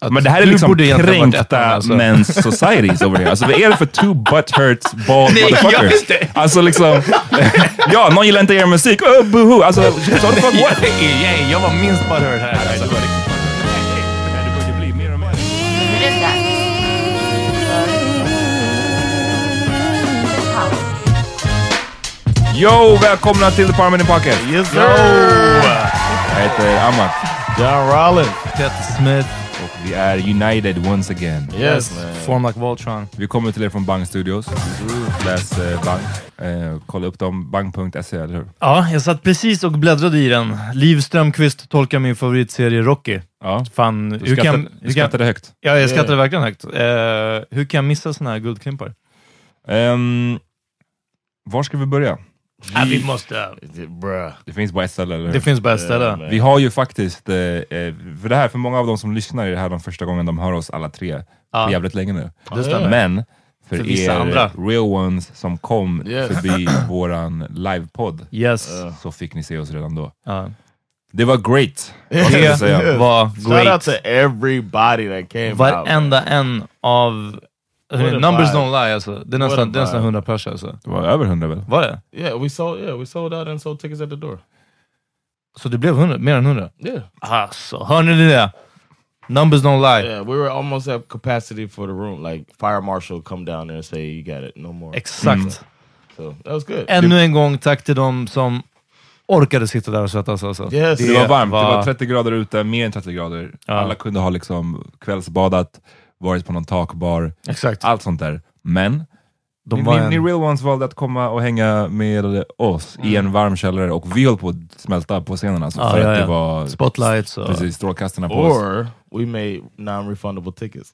Men det här är liksom kränkta alltså. men's societies over here. Alltså vad är det för two butthurt bald Nej, det. Alltså liksom, ja, någon gillar inte er musik, oh, boohoo! Alltså, what the fuck, what? Yeah, jag var minst butthurt här. Alltså. Yo, välkomna till The Parliament in Pocket. Yes sir! Jag heter Amat John Rollins. Peter Smith, vi är united once again. Yes man. form like Voltron. Vi kommer till er från Bang Studios. Läs eh, Bang. Eh, kolla upp dem, bang.se, eller hur? Ja, jag satt precis och bläddrade i den. Liv Strömquist tolkar min favoritserie Rocky. Ja. Fan, Du, hur skrattar, kan, du skrattade högt. ja, jag skrattade verkligen högt. Eh, hur kan jag missa såna här guldklimpar? Um, var ska vi börja? Ja, vi måste... Bruh. Det finns bara ett ställe, eller hur? Det finns bara ett ställe. Vi har ju faktiskt, eh, eh, för det här, för många av de som lyssnar är det här de första gången de hör oss alla tre, Ja. för jävligt länge nu. Det stämmer. Men för, För vissa er andra. real ones som kom Yes. förbi våran livepodd, Yes. så fick ni se oss redan då. Ja. Det var great! Det var Shout out great. to everybody that came out. Varenda en av... A Numbers don't lie alltså. Det är nästan, det är nästan vibe. 100 pers alltså. Det var över hundra väl? Var det? Yeah, we sold. Yeah, we sold out and sold tickets at the door. Så det blev 100, mer än 100? Yeah, Alltså, hör ni det? Numbers don't lie. yeah. We were almost at capacity for the room. Like fire marshal come down there and say you got it, no more. Exakt. so that was good. Ännu en gång tack till de som orkade sitta där och svettas alltså. Yes. Det var varmt, det var- var 30 grader ute, mer än 30 grader. Ja. Alla kunde ha liksom kvällsbadat, varit på någon takbar, Exakt. allt sånt där. Men De ni, var ni, ni en, real ones valde att komma och hänga med oss i en varm källare och vi höll på att smälta på scenen alltså, Ja, för ja, att ja. det var spotlights och precis, strålkastarna på oss. Or we made non-refundable tickets.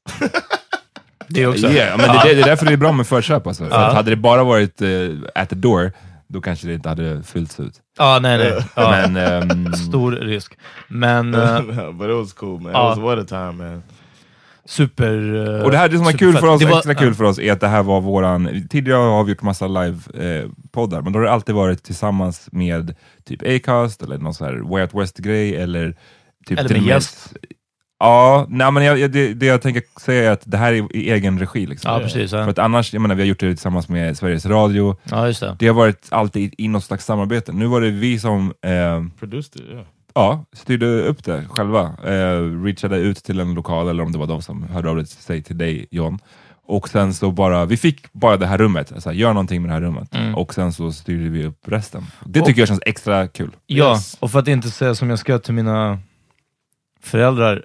det också. Yeah, men det, det är därför det är bra med förköp alltså. För Ja. att hade det bara varit uh, at the door, då kanske det inte hade fyllts ut. Ja, nej, nej. Ja. Men ehm, Stor risk. Men eh, but it was cool, man. It Uh, was what a time, man. Super... eh, Och det här det som är kul för oss, Det var- extra kul för oss, är att det här var våran... Tidigare har vi gjort massa live-poddar, men då har det alltid varit tillsammans med typ Acast eller någon sån här Way Out West-grej eller... Typ Eller med gäst. Ja, nej, men jag, jag, det, det jag tänker säga är att det här är i egen regi. Liksom. Ja, precis. För Ja, att annars, jag menar, vi har gjort det tillsammans med Sveriges Radio, ja just det. det har varit alltid i något slags samarbete. Nu var det vi som eh, Produced it, yeah. Ja, styrde upp det själva. Eh, reachade ut till en lokal, eller om det var de som hörde av sig till dig John. Och sen så bara, vi fick bara det här rummet, alltså, gör någonting med det här rummet. Mm. Och sen så styrde vi upp resten. Det Och- tycker jag känns extra kul. Ja, Yes. och för att inte säga som jag skrev till mina föräldrar,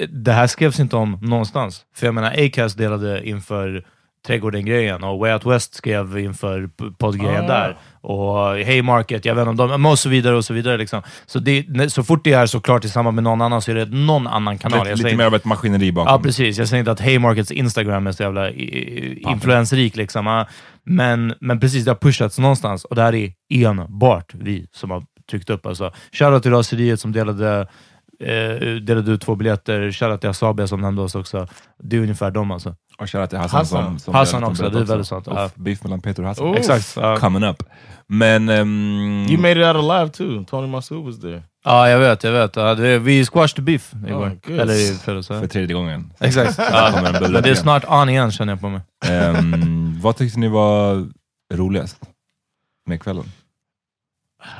eh, det här skrevs inte om någonstans. För jag menar, Acast delade inför Trädgården-grejen och Way Out West skrev inför poddgrejen Ah. där. Och Haymarket, jag vet inte om de, och så vidare och så vidare. Liksom. Så, det, så fort det är såklart i samband med någon annan så är det någon annan kanal. Lite, Jag lite säger mer av ett maskineri bakom. Ja, precis. Jag säger inte att Haymarkets Instagram är så jävla influensrik, liksom. men, men precis, det har pushats någonstans och det här är enbart vi som har tryckt upp. Alltså, shoutout till Raseriet som delade, eh, delade ut två biljetter. Shoutout till Asabia som nämnde oss också. Det är ungefär dem alltså. Och shoutout till Hassan, Hassan. som, som Hassan också, det är väldigt sant. Ja. Beef mellan Peter och Hassan. Oof. Exakt. Ja. Coming up. Men... ehm, You made it out alive too. Tony Masoud was there. ja, jag vet. Jag vet. Det, vi squashed the beef igår. Oh. Eller i fredags. för tredje gången. Exakt. Men det är snart on igen känner jag på mig. Ehm, vad tyckte ni var roligast med kvällen?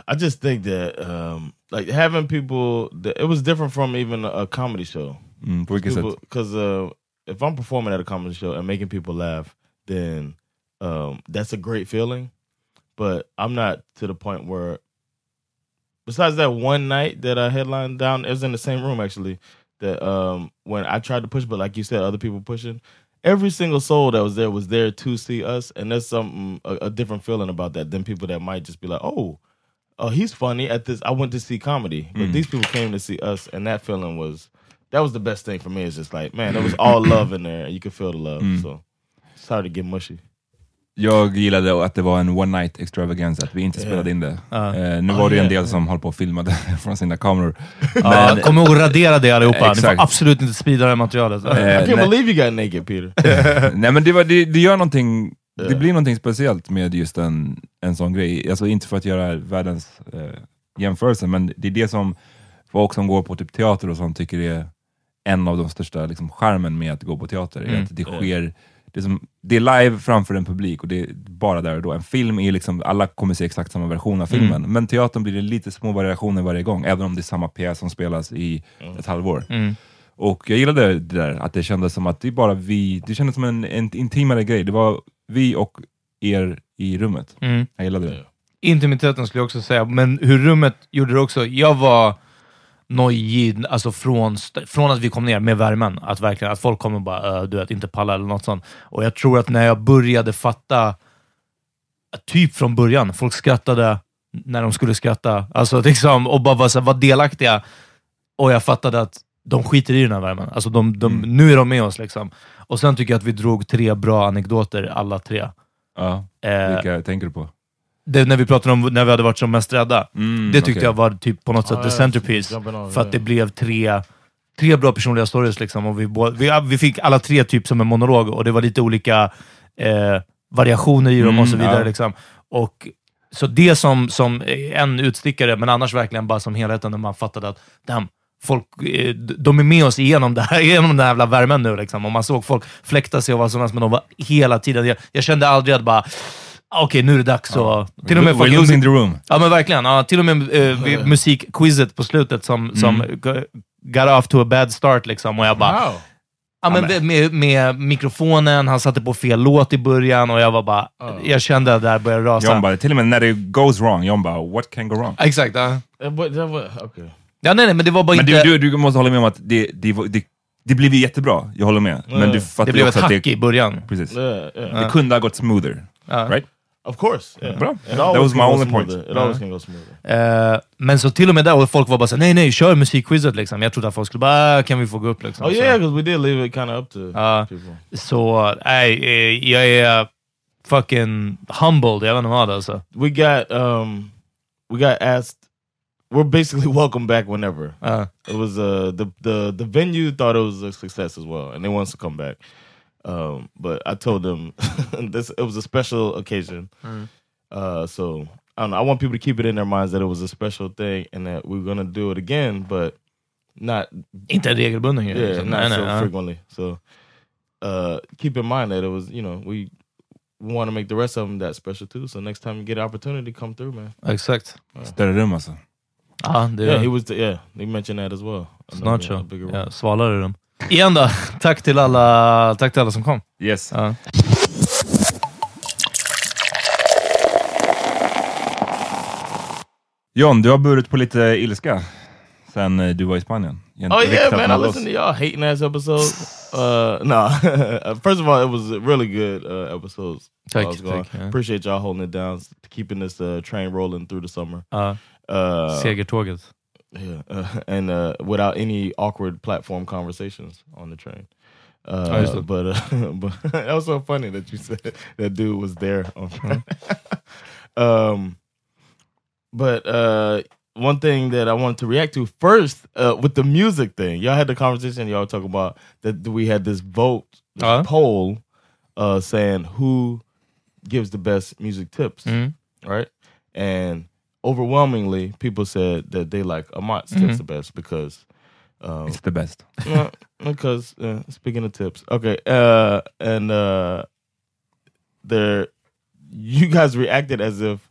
I just think that um, like having people, that, it was different from even a, comedy show. Mm, på vilket sätt? Because uh, if I'm performing at a comedy show and making people laugh, then um, that's a great feeling. But I'm not to the point where. Besides that one night that I headlined down, it was in the same room actually. That um, when I tried to push, but like you said, other people pushing. Every single soul that was there was there to see us, and there's something a, a different feeling about that than people that might just be like, "Oh, oh, he's funny at this." I went to see comedy, but these people came to see us, and that feeling was that was the best thing for me. It's just like, man, there was all love in there, and you could feel the love. So Sorry to get mushy. Jag gillade att det var en one night extravagance, att vi inte spelade in det. Ja. Eh, nu Ah, var det ju en yeah, del som höll på och filmade från sina kameror. Ja, kom ihåg att radera det allihopa. Ni får Exakt. absolut inte sprida det här materialet. Eh, I can't believe you got naked, Peter. Nej men det, var, det, det gör någonting, det Ja. blir någonting speciellt med just en, en sån grej. Alltså inte för att göra världens eh, jämförelse, men det är det som folk som går på typ teater och sånt tycker är en av de största liksom, charmen med att gå på teater. Mm. att det sker, det är, som, det är live framför en publik och det är bara där och då. En film är liksom, alla kommer se exakt samma version av filmen, Mm. men teatern blir det lite små variationer varje gång, även om det är samma pjäs som spelas i ett halvår. Mm. Och jag gillade det där, att det kändes som att det bara vi, det kändes som en, en intimare grej. Det var vi och er i rummet. Mm. Jag gillade det. Intimiteten skulle jag också säga, men hur rummet gjorde det också. Jag var nojig alltså från, från att vi kom ner med värmen. Att verkligen att folk kommer bara, "Äh, du vet, inte palla eller något sånt. Och jag tror att när jag började fatta, typ från början, folk skrattade när de skulle skratta. Alltså liksom, och bara var, så här, var delaktiga. Och jag fattade att de skiter i den här värmen. Alltså de, de, Mm. Nu är de med oss. liksom. Och sen tycker jag att vi drog tre bra anekdoter, alla tre. Ja, Eh, vilka tänker du på? det, när vi pratade om när vi hade varit som mest rädda. Mm, Det tyckte okej. jag var typ på något sätt Ah, the centerpiece. För att det blev tre, tre bra personliga stories. Liksom, och vi, vi, vi fick alla tre typ som en monolog och det var lite olika eh, variationer i dem och så Mm, vidare. ja. Liksom. Och, så det som, som en utstickare, men annars verkligen bara som helheten när man fattade att damn, folk, eh, de är med oss igenom, det här, igenom den här jävla värmen nu. Liksom. Och man såg folk fläkta sig och vad som helst, men de var hela tiden... Jag, jag kände aldrig att bara, "Ah, okej nu är det dags. Och, till och med We're losing the room. Ja men verkligen. Ja, till och med eh, musikquizet på slutet som, som Mm. g- got off to a bad start. Liksom, och jag bara, Wow. ja, men med, med mikrofonen, han satte på fel låt i början och jag var bara, jag kände att det där började rasa. John bara, till och med när det goes wrong, John bara, what can go wrong? Exakt. Ja. Uh, but that was, okay. Ja, nej, nej, men det var bara Men inte... du, du, du måste hålla med om att det, det, var- det, det blev ju jättebra, jag håller med. Men du fattar det ju blev ett också att hack det, i början. precis. Yeah, yeah. det kunde ha gått smoother. Right? Of course. Yeah. Bra. It That always was can my go only point. smoother. It always can go smoother. Eh, men så till och med där, och folk var bara såhär, nej nej, kör musikquizet liksom. Jag trodde att folk skulle bara, "Ah, kan vi få gå upp liksom. Oh Så- yeah, because we did leave it kind of up to Ja. people. Så, nej, eh, jag är fucking humbled, jag vet inte vad alltså. We got um, we got asked. We're basically welcome back whenever. Ja. It was uh the the the venue thought it was a success as well, and they want us to come back. Um, but I told them this it was a special occasion. Uh, so I don't know. I want people to keep it in their minds that it was a special thing and that we're gonna do it again, but not Inte en regelbunden grej. yeah, not Nej, nej, so ja. frequently. So uh, keep in mind that it was you know we. We want to make the rest of them that special too. So next time you get an opportunity, come through, man. Exakt. Större rum alltså. Ja, det Yeah, he was. The, yeah, they mentioned that as well. snart Another, så. uh, bigger room. Ja, svalare rum. Igen då, tack till alla, tack till alla som kom. Yes. Ja. John, du har burit på lite ilska sen eh, du var i Spanien. Gent- Oh yeah, man! I listened to y'all hating ass episodes. Uh, no, first of all, it was really good uh, episodes. Tack, I was going. tack, yeah. Appreciate y'all holding it down, keeping this uh, train rolling through the summer. Ja, Uh, segertåget. yeah, uh, and uh, without any awkward platform conversations on the train. Oh, Uh, a- but uh, but that was so funny that you said that dude was there. On um, but uh, one thing that I wanted to react to first uh, with the music thing, y'all had the conversation. Y'all talk about that we had this vote, this Uh-huh. poll, uh, saying who gives the best music tips, Mm. right? And overwhelmingly, people said that they like Amat's Mm-hmm. tips the best because. Um, It's the best. well, because uh, speaking of tips, okay, uh, and uh, there, you guys reacted as if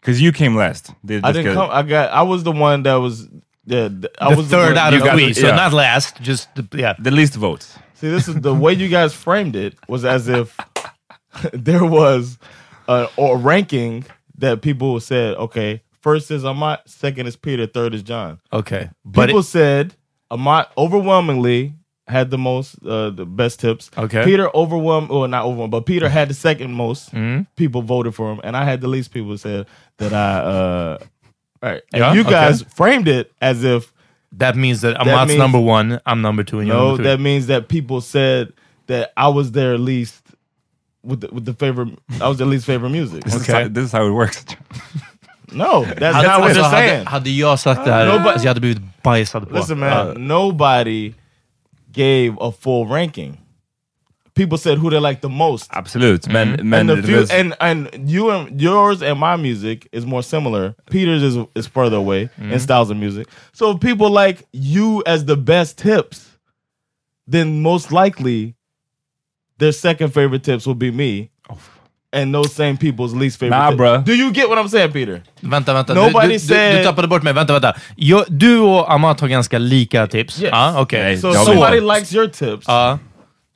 Because you came last. Det, I didn't come. I got. I was the one that was. Yeah, th- I The was third the out of got we, so yeah. not last, just the, yeah. The least votes. See, this is the way you guys framed it was as if there was a or ranking that people said, okay, first is Amat, second is Peter, third is John. Okay. But People it, said Amat overwhelmingly had the most, uh, the best tips. Okay. Peter overwhelmed, or not overwhelmed, but Peter had the second most. Mm-hmm. People voted for him, and I had the least people said that I. uh Right, and Yeah, you okay. guys framed it as if that means that Amat's means- number one, I'm number two, and you're no, number three. that means that people said that I was their least with the, with the favorite. I was their least favorite music. This, is how, this is how it works. No, that's Hade, not what alltså, they're hade, saying. hade jag sagt det här, Nobody- alltså, jag hade blivit bajsad på. Listen, man, nobody gave a full ranking. People said who they liked the most. Absolut, men... men and the few, res- and and you and yours and my music is more similar. Peter's is is further away in mm-hmm. styles of music. So if people like you as the best tips, then most likely their second favorite tips will be me. And those same people's least favorite. Nah, tips. bruh. Do you get what I'm saying, Peter? Vänta, vänta. Nobody du, du, said- du, du tappade bort mig. Vänta, vänta. Jag, du och Amat har ganska lika tips. Yes. Okej. Nej, So vet somebody likes your tips, Ja,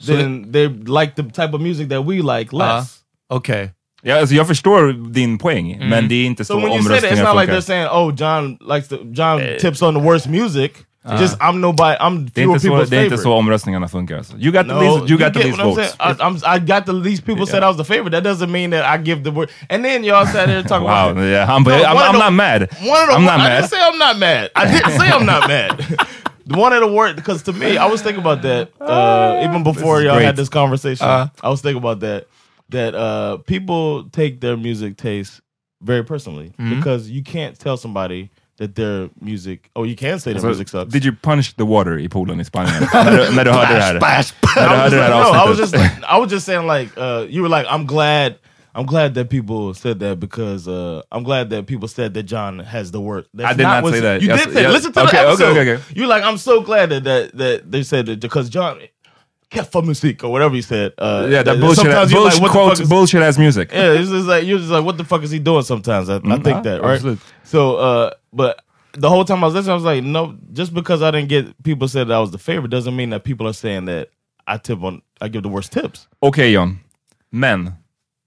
then they like the type of music that we like less. okej. ja, alltså, jag förstår din poäng, men det är inte So så when you say that, it's omröstningar not like funkar. they're saying, "Oh, John likes the John tips on the worst music." Just I'm nobody. I'm Det är, fewer inte så, people's det är inte favorite. så omröstningarna funkar. Alltså. You got the least, you got the least I'm votes. saying? I, I'm, I got the least people said I was the favorite. That doesn't mean that I give the word. And then y'all sat there talking Wow, about. yeah, I'm, No, I'm, one of I'm the- not mad. One of the, I'm not I mad. didn't say I'm not mad. I didn't say I'm not mad. One of the words, because to me, I was thinking about that uh, even before is y'all great. had this conversation. Uh. I was thinking about that. That uh, people take their music taste very personally Mm-hmm. because you can't tell somebody that their music. Oh, you can say their music sucks. did you punch the water i poolen i Spanien? när, du, hörde det här? När du I was, hörde just no, I was just I was just saying like uh, you were like I'm glad I'm glad that people said that because uh, I'm glad that people said that John has the word. That's I did not what- say that. You Yes, did say. yes. Listen to Okay, the okay, episode. okay, okay. You're like I'm so glad that that, that they said it because John kept music or whatever he said. Uh, yeah, that bullshit, sometimes you're bullshit like, what the quotes fuck is- bullshit ass music. yeah, it's just like you're just like, what the fuck is he doing? Sometimes I, I Mm, think ah, that, right? absolutely. So, uh, but the whole time I was listening, I was like, no, just because I didn't get people said that I was the favorite doesn't mean that people are saying that I tip on, I give the worst tips. Okej John, men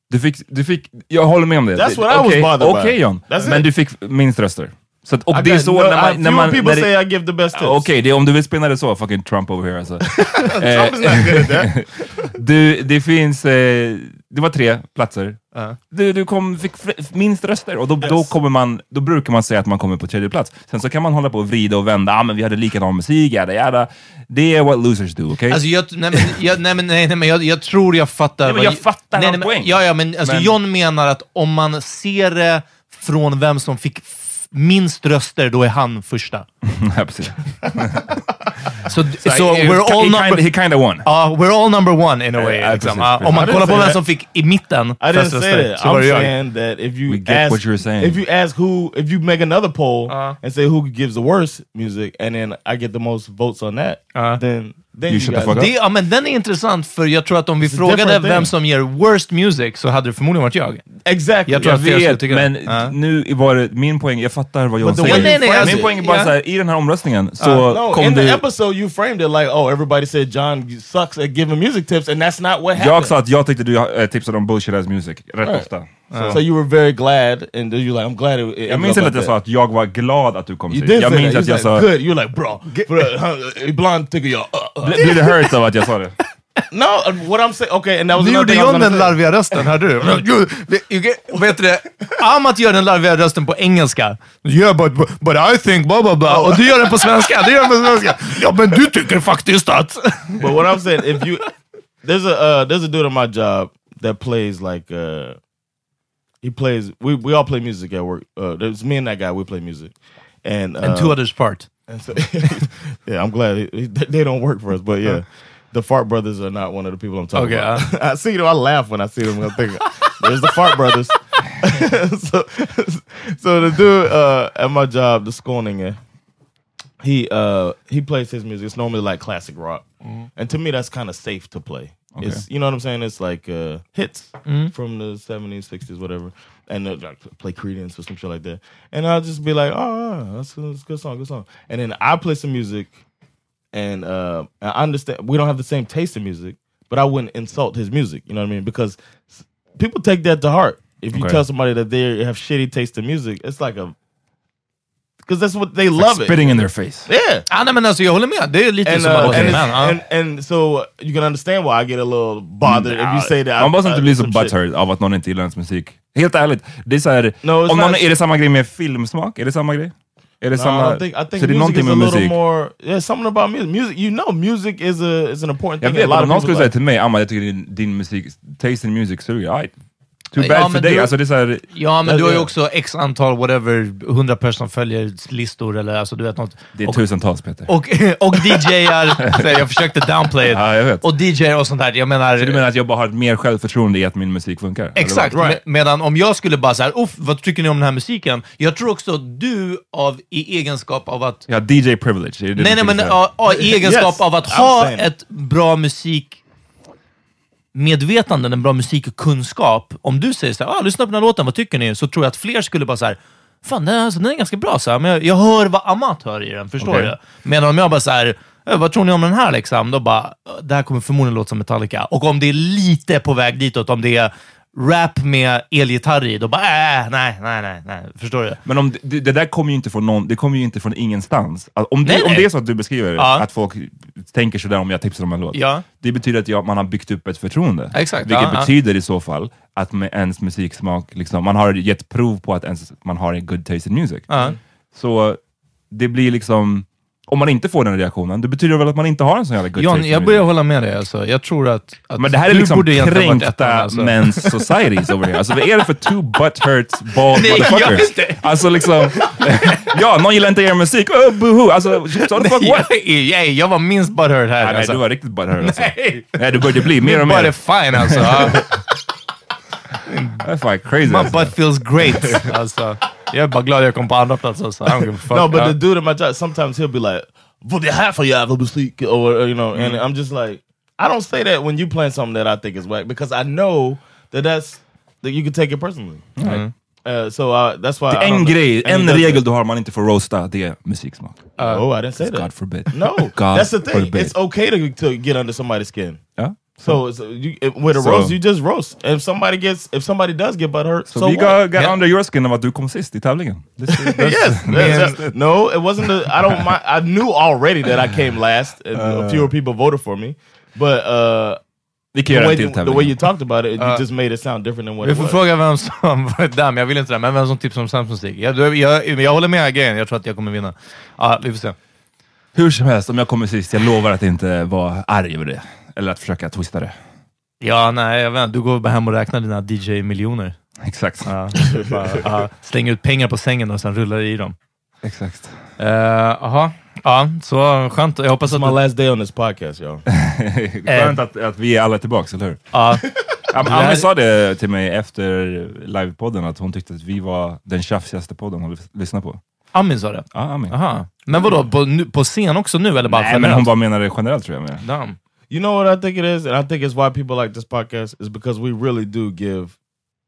du fick, du fick, jag håller med om det. That's what I was bothered by. Okej John, That's men it. du fick minst röster. Så att, och I det är så no- när man... När man people när det- say I give the best tips. Okej, är om du vill spinna det så, fucking Trump over here alltså. Trump is not good at that. du, det finns, eh, det var tre platser. Du, du kom, fick minst röster och då, då, Yes. kommer man, då brukar man säga att man kommer på tredje plats. Sen så kan man hålla på och vrida och vända, ah, men vi hade likadan musik, jada jada. Det är what losers do, okej? Alltså jag, nej, men, jag, nej, men, nej, men jag, jag tror jag fattar. Nej, men jag fattar nej, hans nej, men, poäng. Ja, ja, men, alltså, Men- John menar att om man ser det från vem som fick minst röster, då är han första. ja, precis. Så, så, So, he, we're all he, number... kind, he kind of won. Ja, we're all number one in a way. Ja, liksom. precis, precis. om man kollar på vem som fick i mitten I didn't say röster, that. I'm saying that if you We get ask, what you're saying. if you ask who, if you make another poll Uh. and say who gives the worst music, and then I get the most votes on that, Uh. then then You you, shut the fuck up. Det, ja, men den är intressant, för jag tror att om vi It's frågade vem som ger worst music så hade det förmodligen varit jag. exactly. Jag tror Jag att vet, tycka men det. Ja. nu var det min poäng, jag fattar vad John the säger. you nej, framed alltså, min poäng är bara ja. så här, i den här omröstningen så no, kom in the du... episode you framed it like, oh, everybody said John sucks at giving music tips, and that's not what happened. Jag sa att jag tyckte du äh, tipsade om bullshit ass music rätt Right. ofta. So you were very glad, and you're like, I'm glad it. it Jag minns inte att jag sa att jag var glad att du kom You did Jag minns att You jag sa... good. You're like, bro, uh, ibland tycker jag. Uh, uh. Bli- Blir du hurt av att jag sa det? No, what I'm saying, okay, and that was Nu another gjorde John den larviga rösten, hörde du? You- you get- Vet du det? Amat gör den larviga rösten på engelska. Yeah, but, but I think blah blah blah. Och du gör den på svenska. Du gör den på svenska. Ja, men du tycker faktiskt att... But what I'm saying, if you there's a uh, there's a dude on my job that plays like uh he plays we we all play music at work. Uh, there's me and that guy we play music, and uh, And two others part. and so, yeah, I'm glad he- he- they don't work for us, but yeah. The Fart Brothers are not one of the people I'm talking Okay, about. I see them. I laugh when I see them. I think there's the Fart Brothers. so, so the dude uh, at my job, the Skåninge, he uh, he plays his music. It's normally like classic rock, and to me, that's kind of safe to play. It's you know what I'm saying. It's like uh, hits from the 70s, 60s, whatever, and like, play Credence or some shit like that. And I'll just be like, oh, that's, that's a good song, good song. And then I play some music and uh, I understand we don't have the same taste in music, but I wouldn't insult his music. You know what I mean? Because people take that to heart. If you Okay. tell somebody that they have shitty taste in music, it's like a because that's what they love it. Spitting in their face. Yeah. Ja, nej, men alltså, jag håller med. Det är lite And, som uh, att and, man. and and so you can understand why I get a little bothered if you say that. Man måste inte I- bli så butthurt av att någon inte gillar ens musik. Helt ärligt, det är så här, No, om not- någon, är det samma grej med filmsmak? Är det samma grej? Är det No, samma... I think I think så det är music någonting is a med little musik? more. Yeah, something about music. Music, you know, music is a is an important Jag thing. vet, in a lot om någon skulle säga till mig, Amma jag tycker din, din musik, taste in music suger. Too Ja, bad för men dig. du- Alltså det är så här, Ja, men Det- du har ju också x antal, whatever, 100 personer följer listor eller alltså du vet något. det är och, tusentals Peter. och, och DJar, så jag försökte downplay it. ja, jag vet. Och DJar och sånt där. Jag menar... så du menar att jag bara har ett mer självförtroende i att min musik funkar? Exakt, vad? med, medan om jag skulle bara säga, uff, vad tycker ni om den här musiken? Jag tror också att du av, i egenskap av att Ja, DJ privilege. Nej, nej, men ja, ja, i egenskap Yes, av att I'm ha saying. ett bra musik medvetande, en bra musikkunskap. Om du säger så här, ah, lyssna på den här låten, vad tycker ni? Så tror jag att fler skulle bara så här, fan den, alltså, den är ganska bra, så här, men jag, jag hör vad Amat hör i den, förstår Okej. du? Medan om jag bara så här, "Eh, vad tror ni om den här liksom? Då bara, det här kommer förmodligen låta som Metallica. Och om det är lite på väg ditåt, om det är rap med elgitarr i, då bara, äh, nej, nej, nej, nej. Förstår du? Men om det, det där kommer ju inte från någon, det kommer ju inte från ingenstans. Alltså, Om det, Nej, om det är så att du beskriver Ja. att folk tänker sådär om jag tipsar om en låt. Ja. Det betyder att jag, man har byggt upp ett förtroende. Exakt, Vilket ja, ja. betyder i så fall att med ens musiksmak, liksom, man har gett prov på att ens, man har en good taste in music. Ja. Så det blir liksom, om man inte får den reaktionen, det betyder väl att man inte har en sån jävla good John, jag börjar hålla med dig. Alltså. Jag tror att, att Men det här är liksom kränkta alltså. men's societies over here. Alltså vad är det för two butthurt bald Nej, motherfuckers? Alltså liksom, ja, någon gillar inte er musik, oh, boohoo! Alltså, so the fuck what? jag, jag, jag var minst butthurt här. Nej, alltså. du var riktigt butthurt alltså. Nej. Nej, du började bli mer och Min butt mer. är fine alltså. Är fan crazy My alltså. butt feels great. Alltså. Jag är bara glad jag kom på andra plats. Alltså. I don't give a fuck. No, but the dude at my job, sometimes he'll be like, "Vad det här för jävla musik?" Or you know, and Mm. I'm just like, I don't say that when you playing something that I think is whack because I know that that's that you can take it personally. Mm. Uh, so uh, that's why Det är en grej, And en regel du har man inte får roasta, det är musiksmak. oh, I didn't say that. God forbid. No, God that's the thing. forbid. It's okay to, to get under somebody's skin. Ja. So, so you, if- with a So- roast, you just roast. If somebody gets, if somebody does get butthurt, Så so vi what? got, got Yeah. under your skin av att du kom sist i tävlingen. This is- that's- yes. that's- that's- no, it wasn't. The, I don't mind. I knew already that I came last, and uh, fewer people voted for me. But uh, the, way, the way you talked about it, you just made it sound different than what Vi it får was. fråga vem som var där, men jag vill inte det. Men vem som tipsar om sämst musik. Jag, jag, jag, jag håller med grejen. Jag tror att jag kommer vinna. Ja, vi får se. Hur som helst, om jag kommer sist, jag lovar att inte vara arg över det. Eller att försöka twista det. Ja, nej, jag vet. Du går bara hem och räknar dina DJ-miljoner. Exakt. Ja, bara, ja, slänger ut pengar på sängen och sen rullar i dem. Exakt. Eh, Jaha, ja, så skönt. Jag hoppas It's att... my last day on this podcast, y'all. Skönt att, att vi är alla tillbaka, eller hur? Ja, Am- Ami sa det till mig efter livepodden, att hon tyckte att vi var den tjafsigaste podden hon lys- lyssnade på. Amin sa det. Ja, Ami. Aha. Men vadå, på, på scen också nu eller bara Nej, men hon bara menade det generellt tror jag. Med. Damn. You know what I think it is, and I think it's why people like this podcast is because we really do give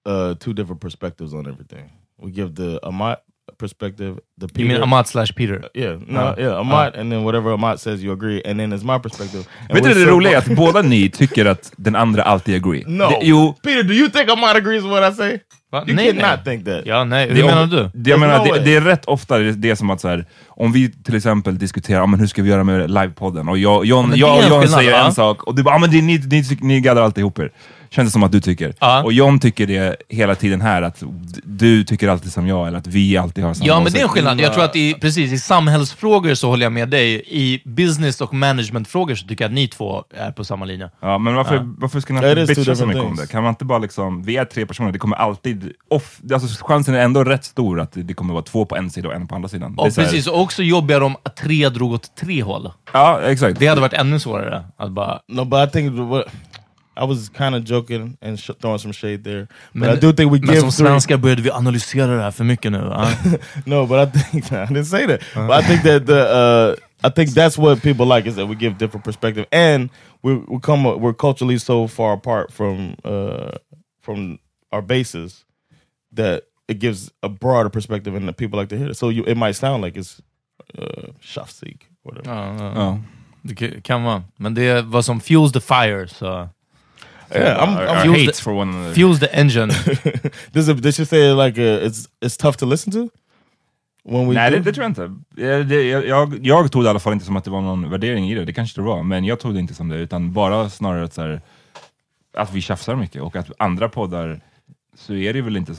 uh, two different perspectives on everything. We give the Amat perspective, the Peter. You mean Amat slash Peter? Yeah, no, Uh, yeah, Amat, and then whatever Amat says, you agree, and then it's my perspective. And Vet du we're det so- roliga är att båda ni tycker att den andra alltid agree. No, Det, jo, Peter, do you think Amat agrees with what I say? Va? You Nej, cannot nej. think that. Ja, nej. Hur det, menar du? Det, jag menar, no det, det är rätt ofta det, är som att så här, om vi till exempel diskuterar ah, men hur ska vi göra med livepodden och jag, John, det jag John skillnad, säger ja. en sak och du bara ah, men det, ni, ni, ni gaddar alltid ihop er. Känns det som att du tycker. Ja. Och John tycker det hela tiden här, att du tycker alltid som jag, eller att vi alltid har samma Ja, men det är en skillnad. Jag tror att i, precis, i samhällsfrågor så håller jag med dig. I business och managementfrågor så tycker jag att ni två är på samma linje. Ja, men varför, varför ska ni alltid bitcha så mycket om det? Kan man inte bara liksom, vi är tre personer, det kommer alltid, off, alltså chansen är ändå rätt stor att det kommer vara två på en sida och en på andra sidan. Här- precis, och också jobbigare om tre drog åt tre håll. Ja, exakt. Det hade varit ännu svårare. Att bara, No, but I think I was kind of joking and sh- throwing some shade there. But men, I do think we men give som three. svenskar började vi analysera det här för mycket nu. ja. No, but I think I didn't say that. But I think that the uh, I think that's what people like is that we give different perspective, and we we come we're culturally so far apart from uh, from our bases that it gives a broader perspective, and that people like to hear it. So you, it might sound like it's uh, shafsig, whatever. Ja, ja. Ja. Det ka- kan vara. Men det är vad som fuels the fire. Så. Yeah, I'm, I'm our fuels hates the- for one another. Fuels the engine. does it? Does she say like uh, it's it's tough to listen to when we? Nej, det, det tror jag inte. Jag, det, jag, jag, tog det i alla fall inte som att det var någon värdering i det, det kanske det var, men jag tog det inte som det, utan bara snarare att, så här, att vi tjafsar mycket och att andra poddar så är det väl inte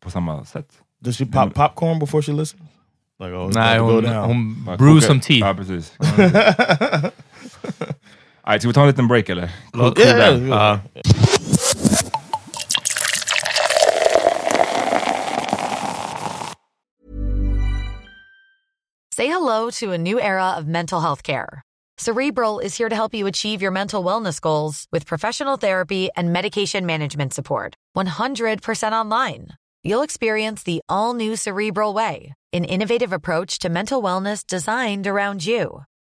på samma sätt. Does she pop popcorn before she listens? Like, oh, Nej, hon, hon Bara brew some tea. Ja, precis. Alright, ska vi ta en liten break eller? Låt- Yeah, yeah, den. yeah. Ja. Say hello to a new era of mental health care. Cerebral is here to help you achieve your mental wellness goals with professional therapy and medication management support. 100% online. You'll experience the all new Cerebral Way, an innovative approach to mental wellness designed around you.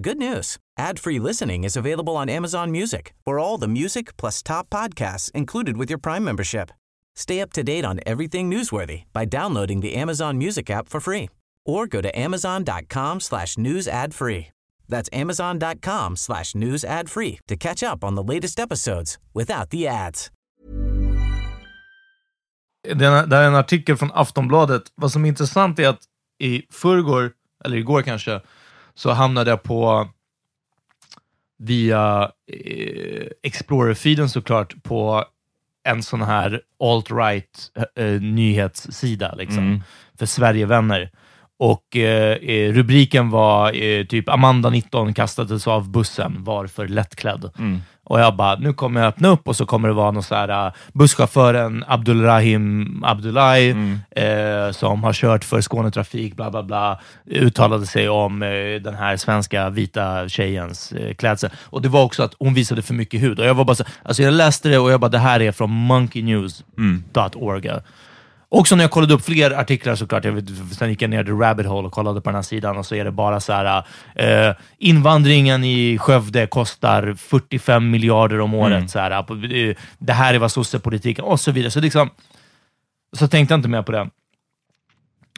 Good news. Ad-free listening is available on Amazon Music for all the music plus top podcasts included with your Prime membership. Stay up to date on everything newsworthy by downloading the Amazon Music app for free or go to amazon.com slash news ad free. That's amazon.com slash news ad free to catch up on the latest episodes without the ads. Det är, en artikel från Aftonbladet. Vad som är intressant är att i förrgår, eller igår kanske, så hamnade jag på via eh, Explorer-feeden såklart på en sån här alt-right eh, nyhetssida liksom, för Sverigevänner. Och eh, eh, rubriken var eh, typ Amanda 19 kastades av bussen, var för lättklädd. Och jag bara, nu kommer jag öppna upp och så kommer det vara någon så här uh, busschauffören Abdulrahim Abdullahi eh, som har kört för Skånetrafik, bla bla bla, uttalade sig om eh, den här svenska vita tjejens eh, klädsel. Och det var också att hon visade för mycket hud. Och jag var bara så, alltså jag läste det och jag bara, det här är från monkeynews.org. Också när jag kollade upp fler artiklar såklart, jag vet, sen gick jag ner till rabbit hole och kollade på den här sidan och så är det bara så här, eh, invandringen i Skövde kostar 45 miljarder om året. Så här, eh, det här är vad sossepolitiken och så vidare. Så, liksom, så tänkte jag inte mer på det.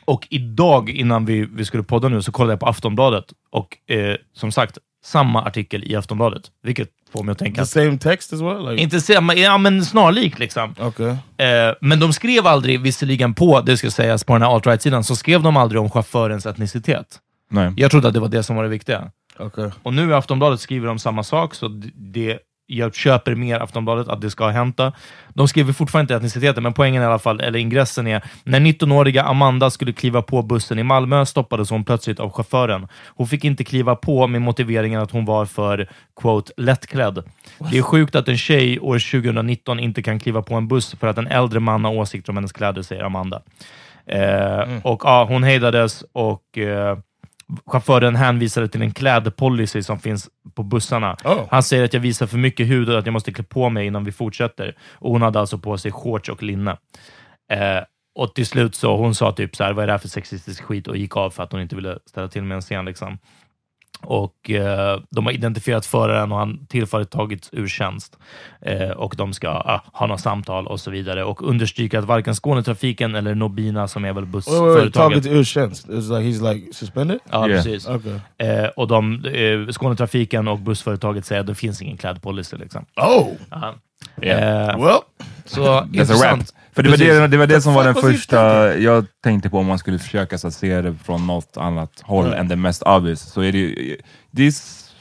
Och idag, innan vi, vi skulle podda nu, så kollade jag på Aftonbladet och eh, som sagt, samma artikel i Aftonbladet, vilket får mig att tänka The same text as well? Like, inte samma, ja men snarlik liksom. okay. Eh, men de skrev aldrig, visserligen på, det ska sägas, på den här alt-right-sidan, så skrev de aldrig om chaufförens etnicitet. Nej. Jag trodde att det var det som var det viktiga. Okay. Och nu i Aftonbladet skriver de samma sak, så det, jag köper mer Aftonbladet att det ska hända. De skriver fortfarande inte etniciteten, men poängen i alla fall, eller ingressen är, när 19-åriga Amanda skulle kliva på bussen i Malmö stoppades hon plötsligt av chauffören. Hon fick inte kliva på med motiveringen att hon var för quote, lättklädd. Det är sjukt att en tjej år 2019 inte kan kliva på en buss för att en äldre man har åsikter om hennes kläder, säger Amanda. Eh, Och ja, Hon hejdades och eh, chauffören hänvisade till en klädpolicy som finns på bussarna. Oh. Han säger att jag visar för mycket hud och att jag måste klä på mig innan vi fortsätter. Och Hon hade alltså på sig shorts och linne. Eh, och till slut så hon sa typ så här, vad är det här för sexistisk skit? Och gick av för att hon inte ville ställa till med en scen. Liksom. Och eh, De har identifierat föraren och han tillfälligt tagits ur tjänst. Eh, och De ska ah, ha något samtal och så vidare. Och understryker att varken Skånetrafiken eller Nobina, som är väl bussföretaget... Talking to Urshens. It's like he's like suspended? Ja, Yeah. precis. Okay. Eh, och de, eh, Skånetrafiken och bussföretaget säger att det finns ingen klädpolicy. Liksom. Oh! Ja. Yeah. Eh, Well, så That's a rap. intressant. För det var det, det, var det som var den första jag tänkte på om man skulle försöka så att se det från något annat håll Right. än det mest obvious. Så är det, det är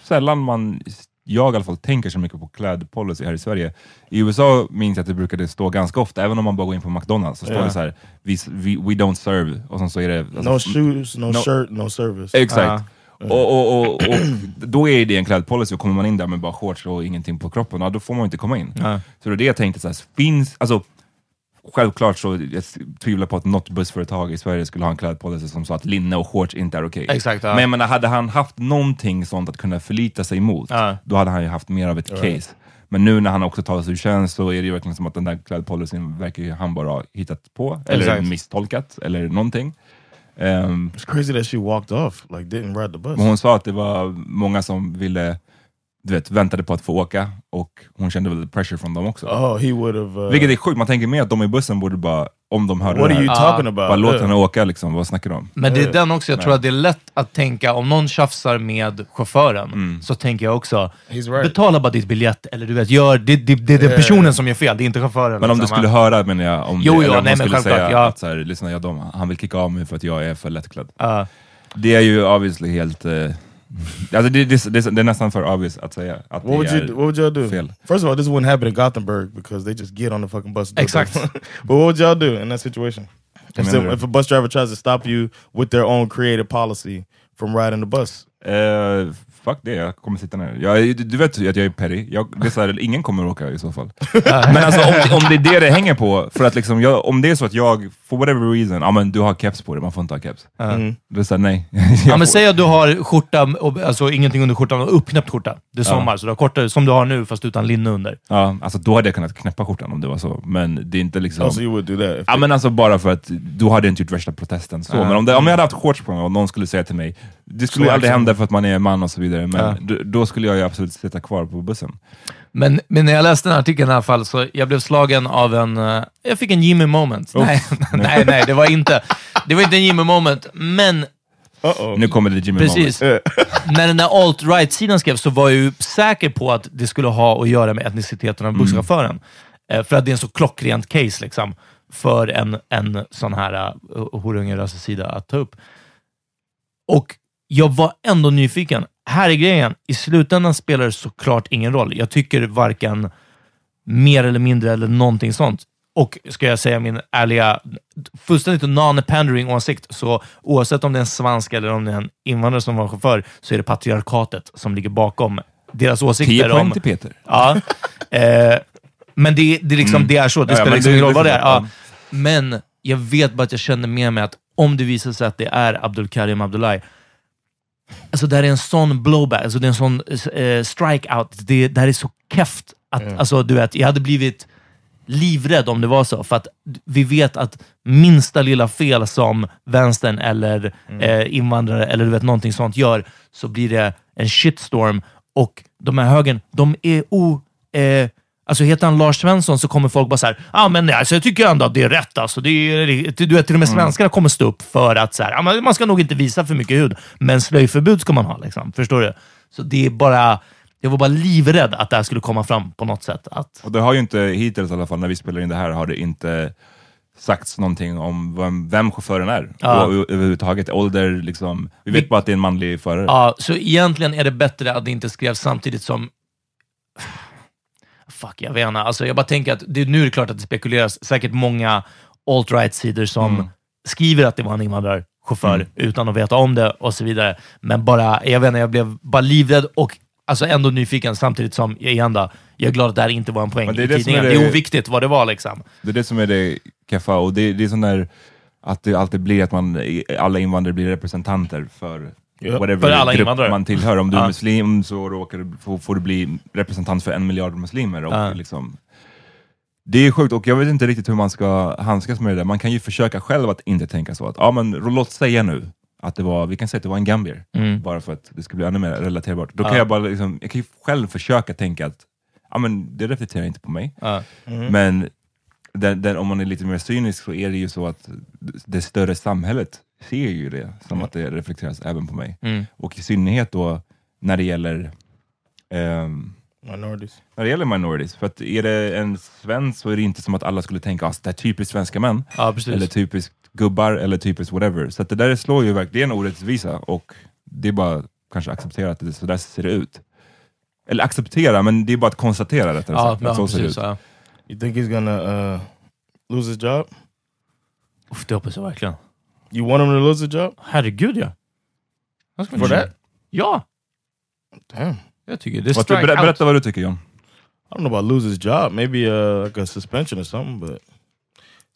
sällan man, jag i alla fall, tänker så mycket på klädpolicy här i Sverige. I USA minns jag att det brukade stå ganska ofta, även om man bara går in på McDonalds, så står Ja. det så här, we, we, don't serve, och sen så är det... alltså, no shoes, no, no- shirt, no service. Exakt. Ja. Och, och, och, och då är det en klädpolicy, och kommer man in där med bara shorts och ingenting på kroppen, då får man inte komma in. Ja. Så det är det jag tänkte, så här, finns, alltså, självklart så jag tvivlar på att något bussföretag i Sverige skulle ha en klädpolicy som sa att linne och shorts inte är okej. Exakt, ja. Men jag menar, hade han haft någonting sånt att kunna förlita sig mot, Ja. då hade han ju haft mer av ett case. Men nu när han också talar sig ur tjänst så är det ju verkligen som att den där klädpolicyn verkar ju han bara ha hittat på, eller Exakt. misstolkat, eller någonting. Ehm, It's crazy that she walked off, like didn't ride the bus. men hon sa att det var många som ville, du vet, väntade på att få åka och hon kände väl pressure från dem också. Oh, he would have. Uh, Vilket är sjukt, man tänker mer att de i bussen borde bara, om de hörde what det are här, you talking about? bara låt henne åka liksom, vad snackar de om? Men det är den också, jag tror att det är lätt att tänka, om någon tjafsar med chauffören, Mm. så tänker jag också, He's right. betala bara ditt biljett, eller du vet, gör, det, det, det är den personen som gör fel, det är inte chauffören. Men om du liksom. skulle höra, menar jag, om, Jo, det, jo, eller om nej, skulle säga ja. att så här, lyssna, ja, de, han vill kicka av mig för att jag är för lättklädd. Ja. Det är ju obviously helt... eh, alltså det, det, det, det är nästan för obvious att säga att What would det you är do? What would y'all do? fel. First of all, this wouldn't happen in Gothenburg because they just get on the fucking bus. and Exakt. but what would y'all do in that situation? If, menar some- du? if a bus driver tries to stop you with their own creative policy from riding the bus, Eh, fuck det, jag kommer sitta ner. Jag, du, du vet att jag är petty, jag, det är så här, ingen kommer åka i så fall. men alltså om, om det är det det hänger på, för att liksom, jag, om det är så att jag, for whatever reason, ja men du har keps på dig, man får inte ha keps. Mm. Då är det såhär, nej. Ja, men säg att du har skjorta, och- alltså ingenting under skjortan, och uppknäppt skjorta. Det är sommar, så du har kortare, som du har nu, fast utan linne under. ja, alltså då hade jag kunnat knäppa skjortan om det var så, men det är inte liksom... so you would do that? Ja men alltså bara för att du hade inte gjort värsta protesten så, men om, det, om jag hade haft shorts på mig och någon skulle säga till mig, det skulle aldrig liksom- hända för att man är man och så vidare, men Ja. då, då skulle jag ju absolut sitta kvar på bussen. Men, men när jag läste den här artikeln i alla fall, så jag blev slagen av en... eh, jag fick en Jimmy moment. Nej, nej, nej, det var inte det var inte en Jimmy moment, men. Nu kommer det Jimmy precis. Moment. när den där alt-right-sidan skrevs så var jag ju säker på att det skulle ha att göra med etniciteten av busschauffören. Eh, för att det är en så klockrent case liksom, för en, en sån här uh, horunge-sida att ta upp. Och jag var ändå nyfiken. Här är grejen. I slutändan spelar det såklart ingen roll. Jag tycker varken mer eller mindre eller någonting sånt. Och ska jag säga min ärliga, fullständigt non-pandering åsikt, så oavsett om det är en svensk eller om det är en invandrare som var chaufför, så är det patriarkatet som ligger bakom deras 10 åsikter. poäng om, till Peter. Ja. Eh, men det, det, är liksom, det är så. Det Ja, spelar liksom ingen roll vad det är. Ja. Men jag vet bara att jag känner med mig att om det visar sig att det är Abdul Karim Abdullahi, alltså det här är en sån blowback, alltså det är en sån eh, strikeout. Det, det här är så keft att, alltså du vet, jag hade blivit livrädd om det var så. För att vi vet att minsta lilla fel som vänstern eller eh, invandrare eller du vet, någonting sånt gör, så blir det en shitstorm. Och de här högern, de är o... Eh, alltså heter han Lars Svensson så kommer folk bara så här, ah, men alltså, jag tycker ändå att det är rätt. Alltså, det är, du vet, till och med svenskarna kommer stå upp för att så här, ah, man ska nog inte visa för mycket hud, men slöjförbud ska man ha. Liksom. Förstår du? Så det är bara... Jag var bara livrädd att det här skulle komma fram på något sätt. Att, Och det har ju inte, hittills i alla fall, när vi spelar in det här, har det inte sagts någonting om vem, vem chauffören är. Ja. Och, överhuvudtaget, ålder, liksom. Vi vet Vi- bara att det är en manlig förare. Ja, så egentligen är det bättre att det inte skrevs samtidigt som... Fuck, jag vet inte. Alltså, jag bara tänker att det, nu är det klart att det spekuleras. Säkert många alt-right-sidor som Mm. skriver att det var en invandrarchaufför utan att veta om det och så vidare. Men bara, jag vet inte, jag blev bara livrädd och alltså ändå nyfiken samtidigt som, igen då, jag är glad att det här inte var en poäng Men det är i det som tidningen. är Det... det- är oviktigt vad det var liksom. Det är det som är det keffa, och det, det är sån där att det alltid blir att man, alla invandrare blir representanter för Ja, whatever för alla grupp invandrare. man tillhör. Om du är muslim så råkar du, får, får du bli representant för en miljard muslimer. Och liksom, det är sjukt, och jag vet inte riktigt hur man ska handskas med det där. Man kan ju försöka själv att inte tänka så. att ja, men Låt säga nu att det var, vi kan säga att det var en gambier, Mm. bara för att det ska bli ännu mer relaterbart. Då kan Ja. jag bara liksom, jag kan ju själv försöka tänka att ja, men det reflekterar inte på mig. Ja. Men den, den, om man är lite mer cynisk så är det ju så att det större samhället ser ju det som att det reflekteras även på mig. Mm. Och i synnerhet då när det gäller ehm, minorities. när det gäller minorities. För att är det en svensk så är det inte som att alla skulle tänka att det är typiskt svenska män, Ja, precis. eller typiskt gubbar, eller typiskt whatever. Så att det där slår ju verkligen en orättvisa och det är bara kanske acceptera att det, så där ser det ut. Eller acceptera, men det är bara att konstatera rättare ja, sagt. ja, att så ser det precis. ut. Ja. You think he's gonna uh, lose his job? Uff, det hoppas jag verkligen. You want him to lose his job Herregud ja. Han ska for inte- that? Ja, Damn. jag tycker det. är Vad, ber, strike out. berätta vad du tycker John. I don't know about lose his job. Maybe uh, like a suspension or something, but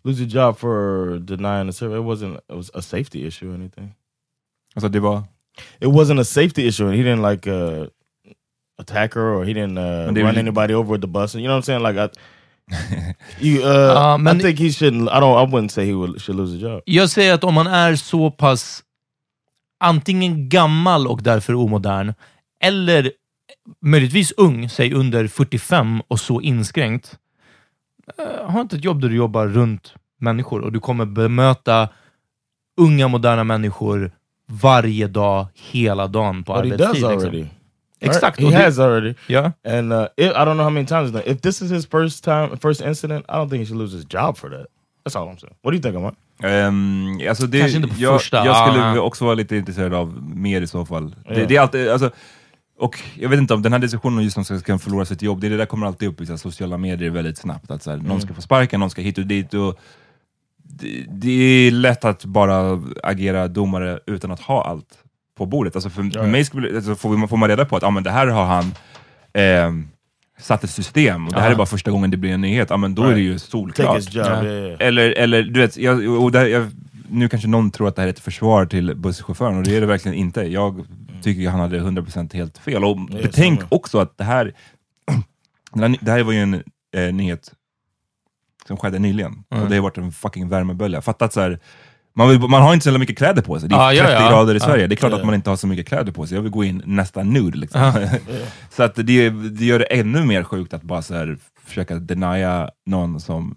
lose your job for denying the service. It wasn't it was a safety issue or anything. Alltså det var... It wasn't a safety issue. And he didn't like uh, attack her or he didn't uh, And they run were- anybody over with the bus. You know what I'm saying? Like I, you, uh, Ja, men- I think he shouldn't. I don't. I wouldn't say he would, should lose his job. Jag säger att om man är så pass antingen gammal och därför omodern, eller möjligtvis ung, säg under 45 och så inskränkt, eh, ha inte ett jobb där du jobbar runt människor och du kommer bemöta unga, moderna människor varje dag, hela dagen på But he arbetstid. does liksom. Exakt. He och det- has already. Ja. And uh, it, I don't know how many times. he's done- If this is his first time, first incident, I don't think he should lose his job for that. That's all I'm saying. What do you think, Amar? Um, alltså det, Kanske inte på jag, första, jag skulle ah. också vara lite intresserad av mer i så fall. Det, Ja. det är alltid, alltså, och jag vet inte om den här diskussionen just om att ska förlora sitt jobb, det, det där kommer alltid upp i så sociala medier väldigt snabbt. Att så här, Någon ska få sparken, någon ska hit och dit. Och det, det är lätt att bara agera domare utan att ha allt på bordet. Alltså för, för mig skulle, alltså får, man, får man reda på att ah, men det här har han ehm, satt ett system och det här Ja. är bara första gången det blir en nyhet, ah, men då är det ju solklart. Yeah. Eller, eller du vet, jag, och där, jag, nu kanske någon tror att det här är ett försvar till busschauffören och det är det verkligen inte. Jag tycker han hade 100% helt fel. Och betänk samma. också att det här, det här var ju en eh, nyhet som skedde nyligen. Mm. Och det har varit en fucking värmebölja. Fatta att så här, man, vill, man har inte så mycket kläder på sig. Det är Ja, ja, 30 ja. grader i Ja. Sverige. Det är klart Ja. att man inte har så mycket kläder på sig. Jag vill gå in nästan nude. Liksom. Ja. så att det, det gör det ännu mer sjukt att bara så här, försöka denia någon som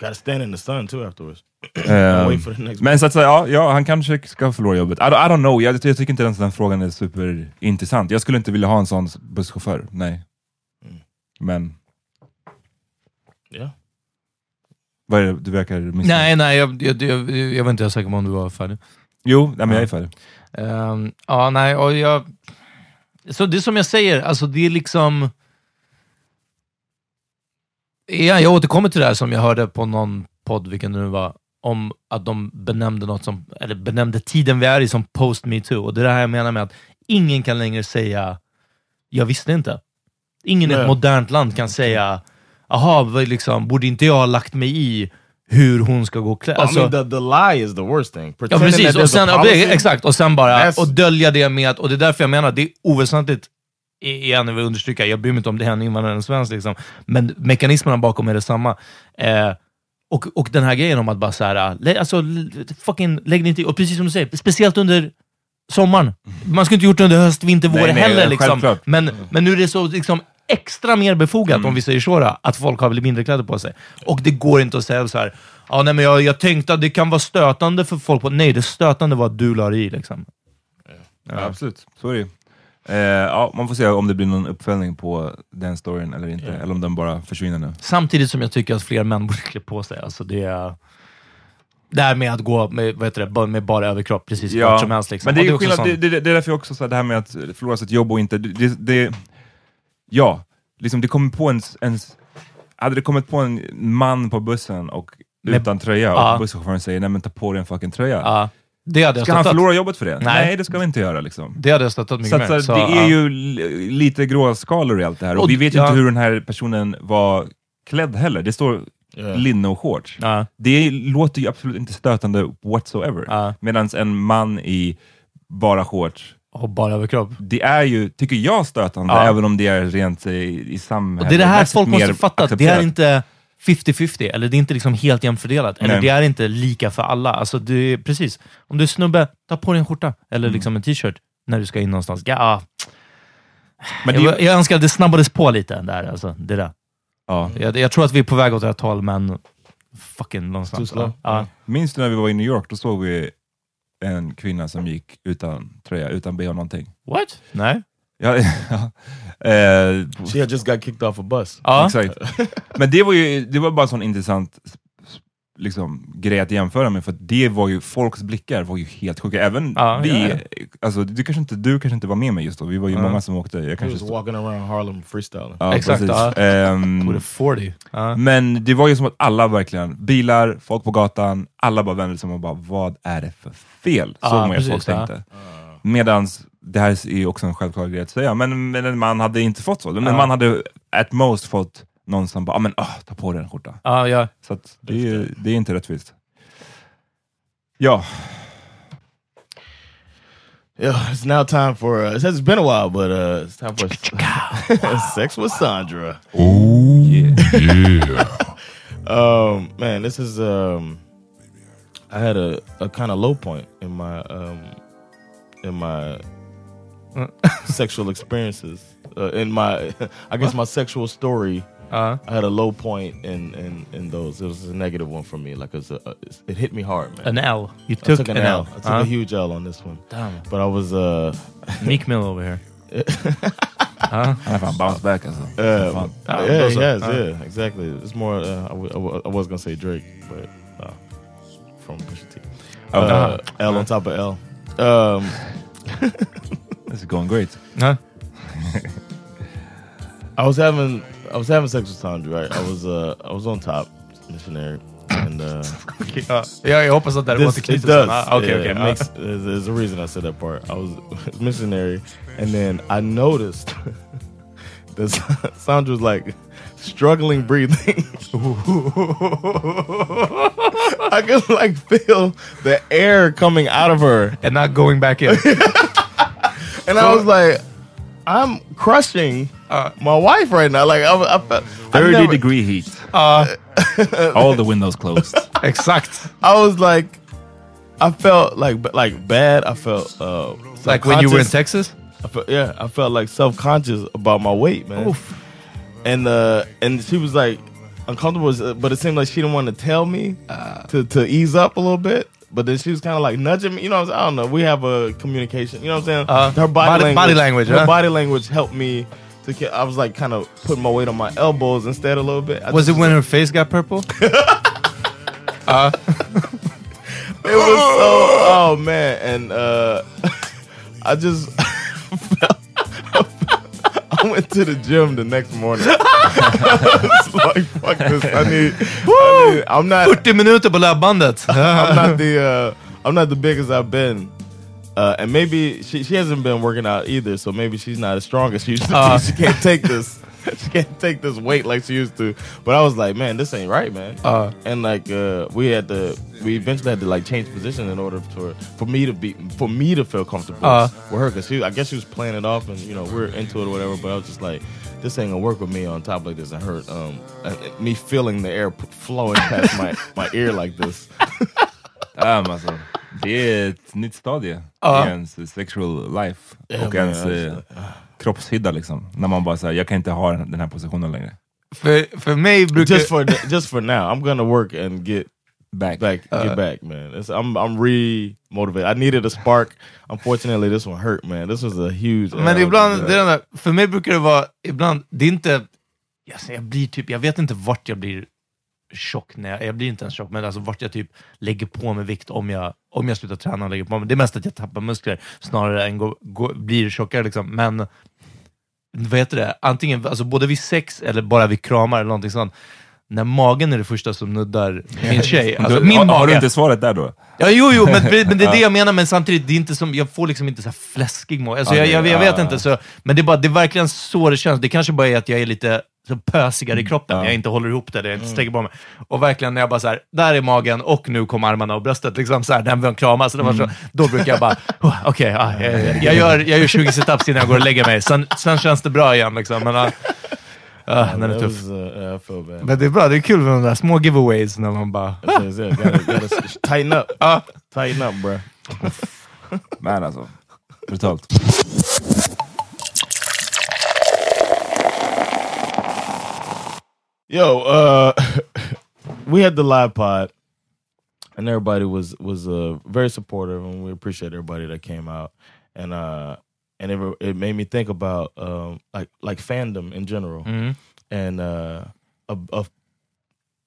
Got to stand in the sun too afterwards. Next men så att säga, ja, ja, han kanske ska förlora jobbet. I don't, I don't know, jag, jag tycker inte ens den frågan är superintressant. Jag skulle inte vilja ha en sån busschaufför, nej. Mm. Men, Yeah. Vad är det du verkar missnöjd? Nej, nej, jag, jag, jag, jag var inte säker på om du var färdig. Jo, nej, men Ja. jag är färdig. Ehm, ja, nej, och jag... Så det är som jag säger, alltså det är liksom... Ja, jag återkommer till det här som jag hörde på någon podd, vilken det nu var, om att de benämnde något som, eller benämnde tiden vi är i som post metoo. Och det är det här jag menar med att ingen kan längre säga, jag visste inte. Ingen i ett modernt land kan säga, vad liksom, borde inte jag ha lagt mig i hur hon ska gå klädd? I mean, the, the lie is the worst thing. Ja precis, och sen, ja, exakt, och sen bara och dölja det med att, och det är därför jag menar, det är oväsentligt, igen jag vill understryka, jag bryr mig inte om det är en invandrare eller en svensk, liksom, men mekanismerna bakom är detsamma. Eh, och, och den här grejen om att bara så här, lä, alltså, fucking, lägg dig inte i, och precis som du säger, speciellt under sommaren. Man skulle inte gjort det under höst, vinter, vår Nej, nej, heller. Liksom. Men, men nu är det så liksom, extra mer befogat, om vi säger så, då, att folk har mindre kläder på sig. Och det går inte att säga så här, ja, nej, men jag, jag tänkte att det kan vara stötande för folk. På, nej, det stötande var att du la i. Liksom. Ja, absolut, så är det. Eh, ja, man får se om det blir någon uppföljning på den storyn eller inte, eller om den bara försvinner nu. Samtidigt som jag tycker att fler män borde klä på sig. Alltså det, är- det här med att gå med, vad heter det, bara- med bara överkropp precis vart som helst. Liksom. Men det Och är, ju också skillnad, sån- det, det, det är därför jag också sa det här med att förlora sitt jobb och inte... Det, det, det, ja, liksom det kommer på en, en... Hade det kommit på en man på bussen och Med- utan tröja Ja. och busschauffören säger nej men ta på dig en fucking tröja. ja, det hade jag Ska han förlora jobbet för det? Nej. Nej, det ska vi inte göra. Liksom. Det hade jag stöttat mycket mer. så, Så, det är ja. ju li- lite gråskalor i allt det här. Och, Och- vi vet ja. inte hur den här personen var klädd heller. Det står Yeah. linne och shorts. Ja, Det låter ju absolut inte stötande whatsoever. Ja. Medan en man i bara shorts, och bara överkropp. det är ju, tycker jag, stötande, Ja. även om det är rent i, i samhället. Och det är det här folk måste fatta, att det är inte 50-50, eller det är inte liksom helt jämnt fördelat, eller Nej. det är inte lika för alla. Alltså det är, precis, om du är snubbe, ta på dig en skjorta, eller Mm. liksom en t-shirt när du ska in någonstans. Ja, Men det, jag, jag önskar att det snabbades på lite, där, alltså, det där. ja. Jag, jag tror att vi är på väg åt rätt håll, men fucking slow? Ja. Minns du när vi var i New York, då såg vi en kvinna som gick utan tröja, utan bh någonting. What? Nej? Ja, ja. Eh, She had just got kicked off a bus. Ja. Exakt. Men det var ju det var bara en sån intressant liksom, grej att jämföra med, för att det var ju, folks blickar var ju helt sjuka. Även Ja, vi, ja, Alltså, du, kanske inte, du kanske inte var med mig just då, vi var ju Ja. många som åkte. Jag kanske was walking around Harlem freestyling. ja, Exakt, ja. Ehm, With a 40. Ja. men det var ju som att alla verkligen, bilar, folk på gatan, alla bara vände sig om och bara, vad är det för fel? Ja, ju att precis, folk ja. tänkte. Medans, det här är ju också en självklar grej att säga, men, men en man hade inte fått så. Men Ja. man hade at most fått någon som bara, ah, men, ah, ta på dig en skjorta. Ja, ja. Så att det, är, det är inte rättvist. Ja, Yeah, it's now time for. Uh, it says it's been a while, but uh, it's time for sex with Sandra. yeah. Um, man, this is. Um, I had a, a kind of low point in my um, in my sexual experiences. Uh, in my, I guess my sexual story. Ja. I had a low point in in, in those. It was a negative one for me. Like it, was a, it hit me hard, man. An L. You I took, took an an L. L. I took Ja. a huge L on this one. Damn. But I was uh, Meek Mill over here. Han har fan bounce back alltså. Uh, Fan. Ah, yeah, those he are- has. ah. yeah, exactly. It's more. Uh, I, w- I w- I was gonna say Drake, but uh, from Pusha T. Oh, Uh, L on top of L. Um, This is going great. Ja. I was having I was having sex with Sandra. Right? I was uh, I was on top, missionary, and uh, ja. Ja, jag hoppas att det this, it does. Ah, Okej, yeah, okej. it makes, there's, there's a reason I said that part. I was missionary, and then I noticed that Sandra was like struggling breathing. I could like feel the air coming out of her, And not going back in. and I was like, "I'm crushing Uh, my wife right now." Like I, I felt, I 30 never- degree heat. Ja, All the windows closed. exact. I was like, I felt like like bad. I felt uh, Like when you were in self-conscious. Texas? I felt, yeah, I felt like self conscious about my weight, man. And uh, and she was like uncomfortable, uh, but it seemed like she didn't want to tell me to to ease up a little bit. But then she was kind of like nudging me. You know, what I'm saying? I don't know. We have a communication. You know what I'm saying? Uh, her body, body- language. body language, Her huh? body language helped me. To I was like kind of putting my weight on my elbows instead a little bit. I Was it when her face got purple? It was so oh man, and uh I just felt, I went to the gym the next morning. Like fuck this. I need, I need I'm not 40 minuter på löpbandet. I'm not the uh I'm not the biggest I've been. Uh, and maybe she, she hasn't been working out either, so maybe she's not as strong as she used to be. She can't take this. She can't take this weight like she used to. But I was like, man, this ain't right, man. Uh. and like uh, we had to, we eventually had to like change position in order for for me to be for me to feel comfortable Uh. with her because she, I guess she was playing it off, and you know we're into it or whatever. But I was just like, this ain't gonna work with me on top like this and hurt. Um, and me feeling the air flowing past my my ear like this. Ja, men alltså, det är ett nytt stadie Ja. i ens sexual life Ja, och men ens alltså, kroppshydda liksom. När man bara säger jag kan inte ha den här positionen längre. För, för mig brukar... just for just for now, I'm gonna work and get Back. back, get back, man. It's, I'm I'm re motivated. I needed a spark. Unfortunately, this one hurt, man. This was a huge. Men L. ibland, det är den där, för mig brukar det vara, ibland, det är inte, alltså jag blir typ, jag vet inte vart jag blir tjock, när jag, jag blir inte ens tjock, men alltså vart jag typ lägger på mig vikt om jag, om jag slutar träna och lägger på mig. Det är mest att jag tappar muskler snarare än gå, gå, blir tjockare liksom. Men, vad heter det, antingen alltså både vid sex eller bara vid kramar eller någonting sånt, när magen är det första som nuddar min tjej. Alltså, du, min har, har du inte svaret där då? Ja, jo, jo, men, men det är det jag menar, men samtidigt, det är inte som, jag får liksom inte så fläskig mage. Alltså, Ja, jag, jag, jag vet inte, så, men det är, bara, det är verkligen så det känns. Det kanske bara är att jag är lite så pösigare i kroppen, Ja. jag inte håller ihop det, jag inte sträcker på mig. Och verkligen när jag bara så här, där är magen och nu kom armarna och bröstet, liksom så här, när vi kramas, så det var så, då brukar jag bara, oh, okej, ja, jag, jag, gör, jag gör 20 situps innan jag går och lägger mig, sen, sen känns det bra igen. Liksom, men, ja, ja, den är tuff. uh, bad. Men det är bra, det är kul med de där små giveaways när man bara... Gotta, gotta tighten up. Ah. Tighten up, bro. Men alltså, brutalt. Yo, uh, we had the live pod, and everybody was was uh, very supportive, and we appreciate everybody that came out, and uh, and it it made me think about um, like like fandom in general, Mm. and uh, a, a,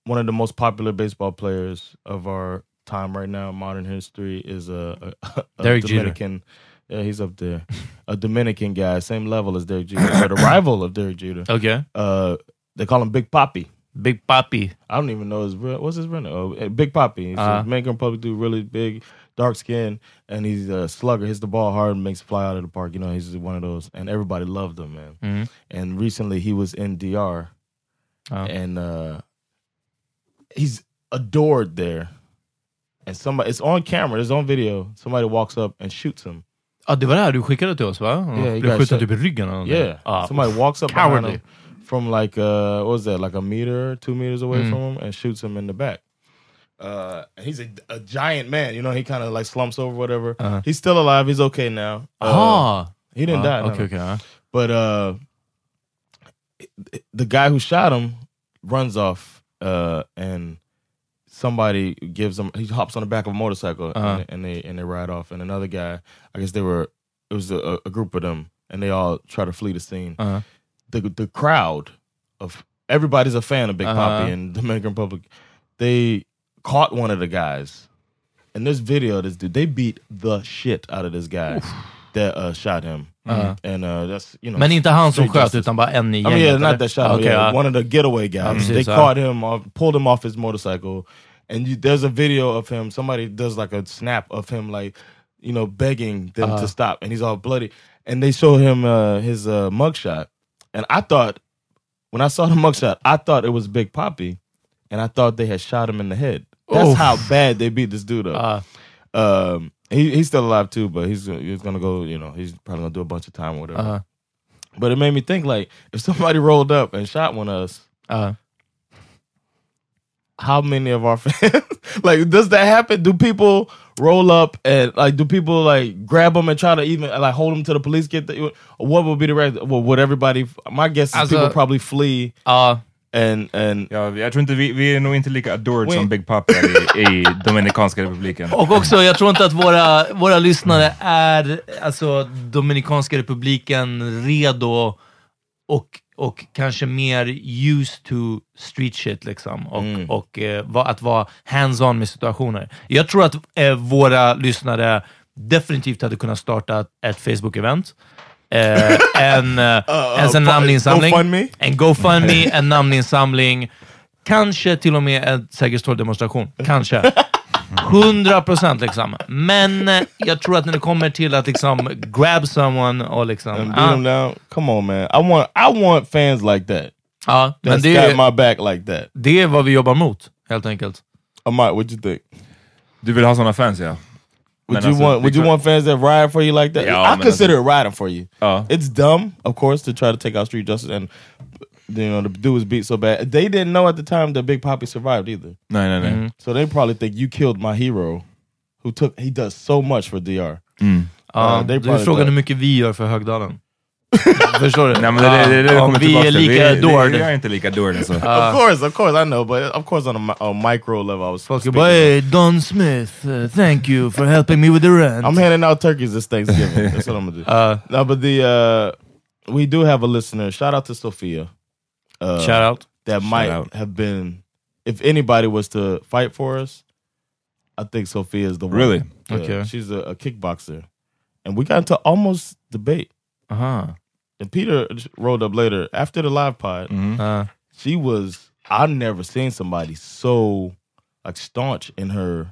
one of the most popular baseball players of our time right now, modern history, is a, a, a Derek Jeter. Yeah, he's up there. a Dominican guy, same level as Derek Jeter, but a rival of Derek Jeter. Okay. Uh, they call him Big Poppy. Big Poppy. I don't even know his real. What's his real name? Oh, uh, Big Poppy. He's Uh-huh. a Dominican Republic dude, really big. dark skin, and he's a slugger. Hits the ball hard and makes fly out of the park. You know, he's one of those, and everybody loved him, man. Mm. And recently, he was in DR, Ja. and uh, he's adored there. And somebody, it's on camera, it's on video. Somebody walks up and shoots him. Ja, det var det här du skickade till oss va? Yeah, he Blev skjuten typ i ryggen eller. Yeah, Ah, somebody walks up behind cowardly. him from like uh, what was that, like a meter, two meters away Mm. from him, and shoots him in the back. Uh, he's a, a giant man, you know. He kind of like slumps over, whatever. Uh-huh. He's still alive. He's okay now. Uh, Aha! he didn't Ja, die. no. okej. ja. But uh, the guy who shot him runs off, uh, and somebody gives him. He hops on the back of a motorcycle, Uh-huh. and, and they and they ride off. And another guy, I guess they were. It was a, a group of them, and they all try to flee the scene. Uh-huh. The the crowd of everybody's a fan of Big Uh-huh. Papi in Dominican Republic. They caught one of the guys. In this video, this dude, they beat the shit out of this guy that uh, shot him. Uh-huh. And uh, that's you know, Men inte han som sköt, utan bara en i I mean, yeah, not that shot. Okay, yeah, ja. One of the getaway guys. they caught him off, pulled him off his motorcycle, and you, there's a video of him. Somebody does like a snap of him, like you know, begging them Uh-huh. to stop, and he's all bloody. And they show him uh, his uh, mugshot, and I thought when I saw the mugshot, I thought it was Big Poppy, and I thought they had shot him in the head. That's Oof. how bad they beat this dude up. Ah, Um, he he's still alive too, but he's he's gonna go. You know, he's probably gonna do a bunch of time or whatever. uh, But it made me think like if somebody rolled up and shot one of us, uh. How many of our fans like does that happen? Do people roll up and like do people like grab them and try to even like hold them to the police get the what would be the rest well would everybody my guess is As people probably flee Ja, and and Ja, jag tror inte vi, vi är nog inte lika adored som Big Papa i, i Dominikanska republiken. och också, jag tror inte att våra, våra lyssnare är, alltså Dominikanska republiken, redo och, och kanske mer used to street shit liksom. Och, Mm. och eh, att vara hands-on med situationer. Jag tror att eh, våra lyssnare definitivt hade kunnat starta ett Facebook-event. Eh, en, eh, en sån uh, namninsamling. GoFundMe? En GoFundMe, en namninsamling. Kanske till och med en säkerhetstorgdemonstration. Kanske. 100 procent liksom. Men eh, jag tror att när det kommer till att liksom grab someone och liksom... and beat Ja, them down. Come on, man. I want I want fans like that. ja, men That's det got är, my back like that. det är vad vi jobbar mot, helt enkelt. Amat, what you think? Du vill ha såna fans ja? Would Men you alltså, want would det är you klart- want fans that ride for you like that? Ja, I men consider alltså- it riding for you. Ja. It's dumb, of course, to try to take out street justice and you know the dude was beat so bad. They didn't know at the time that Big Poppy survived either. No, no, no. Mm. So they probably think you killed my hero, who took he does so much for DR. Mm. Ja, Uh, they du probably frågar thought- hur mycket vi gör för Högdalen. Förstår du? Nej, men det, det, det, det Ja, kommer vi tillbaka är till. lika vi, vi, vi är inte lika adored alltså. of course, of course, I know, but of course on a, mi- a micro level, I was. Folk är speaking. bara hey, Don Smith, uh, thank you for helping me with the rent. I'm handing out turkeys this Thanksgiving. That's what I'm gonna do. Uh, no, but the uh, we do have a listener. Shout out to Sophia. Uh, shout out. that might out. have been if anybody was to fight for us, I think Sophia is the one. Really? Yeah, Okay. She's a, a kickboxer. And we got into almost debate. Aha. And Peter rolled up later after the live pod. Mhm. Uh, She was I've never seen somebody so like staunch in her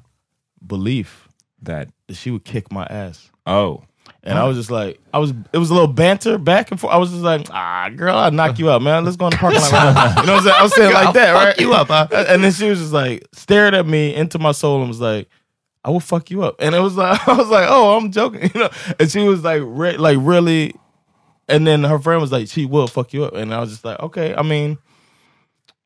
belief That. that she would kick my ass. Oh. And I was just like, I was, it was a little banter back and forth. I was just like, ah, girl, I'll knock you out, man. Let's go in the parking lot. you know what I'm saying? I was saying like that, I'll right? fuck you up, huh? And then she was just like, stared at me into my soul and was like, I will fuck you up. And it was like, I was like, oh, I'm joking, you know? And she was like, re- like really, and then her friend was like, she will fuck you up. And I was just like, okay, I mean,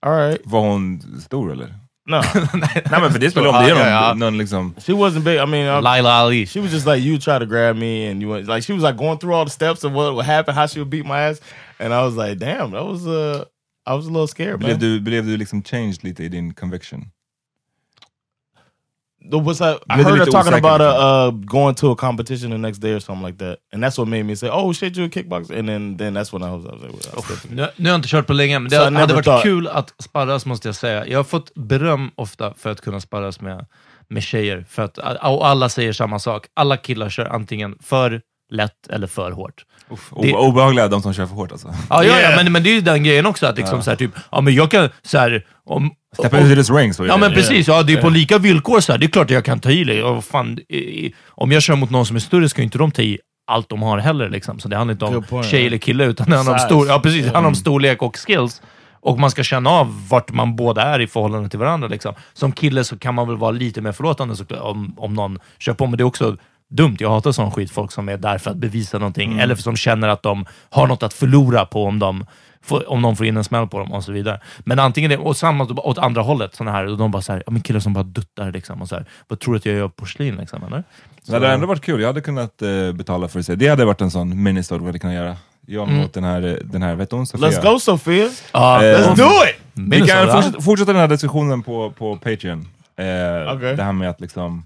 all right. Var hon stor eller? No, Nej men för det spelar om, det är Ja, någon, ja, ja. någon liksom... she wasn't big. I mean, I, Laila Ali. She was just like you try to grab me and you went like she was like going through all the steps of what would happen, how she would beat my ass, and I was like, damn, that was uh, I was a little scared, Blev man. du, blev du liksom changed lite i din conviction? What's I, I heard her talking about liksom? uh, uh going to a competition the next day or something like that, and that's what made me say, oh shit, you a kickboxer, and then then that's when I was, I was like, well. Nu, nu har jag inte kört på länge, men det So I hade never varit thought- kul att sparras måste jag säga. Jag har fått beröm ofta för att kunna sparras med, med tjejer. För att, och alla säger samma sak. Alla killar kör antingen för lätt eller för hårt. Uff, Det- Obehagliga de som kör för hårt alltså. Ja, ja, ja men, men det är ju den grejen också, att liksom så här, typ, ja men jag kan så här, om... Step om- into this ring. Så Ja det. men precis, ja, det är på lika villkor. Så här. Det är klart att jag kan ta i det. Och fan, i- i- om jag kör mot någon som är större ska ju inte de ta i allt de har heller. Liksom. Så det handlar inte om tjej ja. eller kille, utan det handlar om, stor, ja, precis, det handlar om Mm. storlek och skills. Och man ska känna av vart man båda är i förhållande till varandra. Liksom. Som kille så kan man väl vara lite mer förlåtande om, om någon kör på, men det är också dumt. Jag hatar sån skit, folk som är där för att bevisa någonting, Mm. eller som känner att de har något att förlora på om de får, om någon får in en smäll på dem och så vidare. Men antingen det, och samma åt andra hållet, såna här, och de bara ja men killar som bara duttar liksom, och så här, vad tror du att jag gör porslin liksom, eller? Det hade ändå varit kul, jag hade kunnat eh, betala för att se. Det hade varit en sån ministod vi hade kunnat göra. Jag Mm. mot den här, eh, den här vet hon Sofia? Let's go Sophia. Ja, Eh, Let's do it! Vi kan fortsätta, fortsätta den här diskussionen på, på Patreon. Eh, Okej. Det här med att liksom...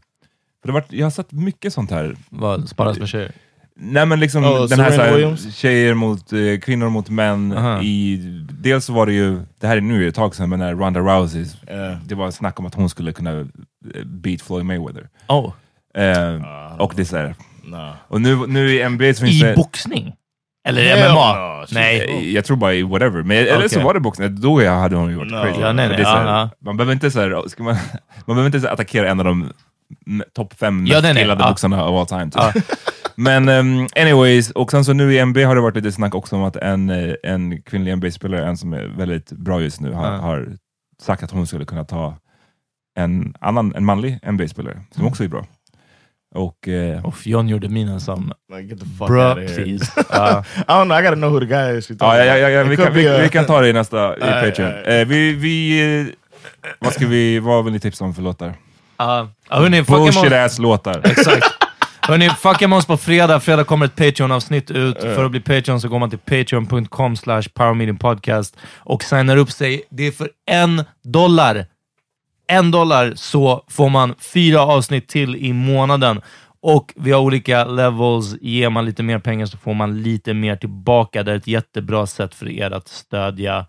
För det har varit, jag har sett mycket sånt här. Vad sparas med tjejer? Nej men liksom Oh, den här, Serena så här Williams? tjejer mot eh, kvinnor mot män. Aha. I, dels så var det ju, det här är nu ett tag sedan, men när Ronda Rousey, Yeah. det var snack om att hon skulle kunna eh, beat Floyd Mayweather. Oh, Eh, och det är så här, Nah. och nu, nu i NBA så finns I det... boxning? Eller MMA? no, nej. Eh, Jag tror bara i whatever, men eller så var det boxning, då jag hade hon varit No. crazy. Ja, nej, nej, det är så här, ja, ja. Man behöver inte så här, ska man, man behöver inte så här attackera en av de topp fem Ja, mest gillade ja. boxarna of all time. Typ. Men um, anyways, och sen så nu i NBA har det varit lite snack också om att en, eh, en kvinnlig NBA-spelare, en som är väldigt bra just nu, har, Ja. har sagt att hon skulle kunna ta en annan, en manlig NBA-spelare, som Mm. också är bra. Och eh, Och John gjorde minen som, Like, get the fuck bro out of here. please. Ja. I don't know. I gotta know who the guy is. Ja, ja, ja, ja, vi, kan, vi, a- vi kan ta det i nästa i Patreon. Eh, vi, vi, vad, ska vi, vad vill ni tipsa om för låtar? Ja, hörni, fucka Bullshit med oss- ass låtar. Exakt. Hörni, fucka med oss på fredag. Fredag kommer ett Patreon-avsnitt ut. För att bli Patreon så går man till patreon.com slash powermeetingpodcast och signar upp sig. Det är för en dollar. En dollar så får man fyra avsnitt till i månaden. Och vi har olika levels. Ger man lite mer pengar så får man lite mer tillbaka. Det är ett jättebra sätt för er att stödja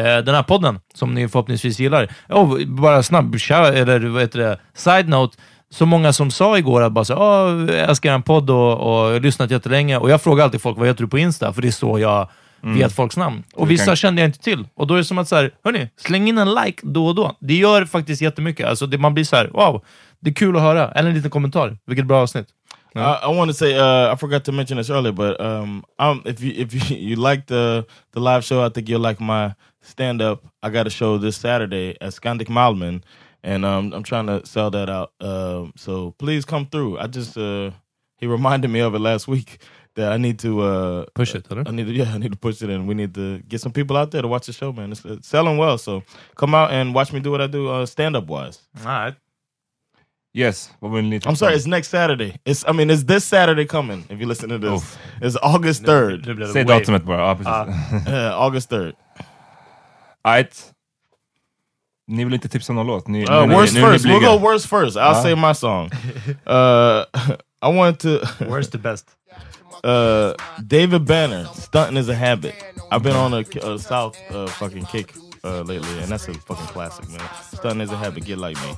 den här podden, som ni förhoppningsvis gillar. Oh, bara snabb, kär- eller vad heter det, side note. Så många som sa igår att bara så, oh, jag älskar en podd och, och lyssnat jättelänge. Och jag frågar alltid folk, vad heter du på Insta? För det är så jag vet folks namn. Och vissa kan- kände jag inte till. Och då är det som att, så här, hörni, släng in en like då och då. Det gör faktiskt jättemycket. Alltså, det, man blir så här, wow, det är kul att höra. Eller en liten kommentar. Vilket bra avsnitt. I, I want to say uh, I forgot to mention this earlier, but um, if you if you, you like the the live show, I think you'll like my stand up. I got a show this Saturday at Skandik Malmen, and um, I'm trying to sell that out. Um, so please come through. I just uh, he reminded me of it last week that I need to uh, Push it, eller? I need to yeah, I need to push it, and we need to get some people out there to watch the show, man. It's, it's selling well, so come out and watch me do what I do uh, stand up wise. Nej. Yes, but we need. tipsa I'm sorry, om? it's next Saturday. It's I mean it's this Saturday coming. If you listen to this, Oof. it's August third. Nu blev det Säg way- datumet bara. Ja, precis. Uh, August third. Right. Ni vill inte tipsa om någon låt? Ni, Uh, nu är ni- worst nu är ni first. We'll go worst first. I'll Ah. say my song. Uh, I want to. Where's the best? uh, David Banner. Stunting is a habit. I've been on a, a South uh, fucking kick uh, lately, and that's a fucking classic, man. Stunting is a habit. Get like me.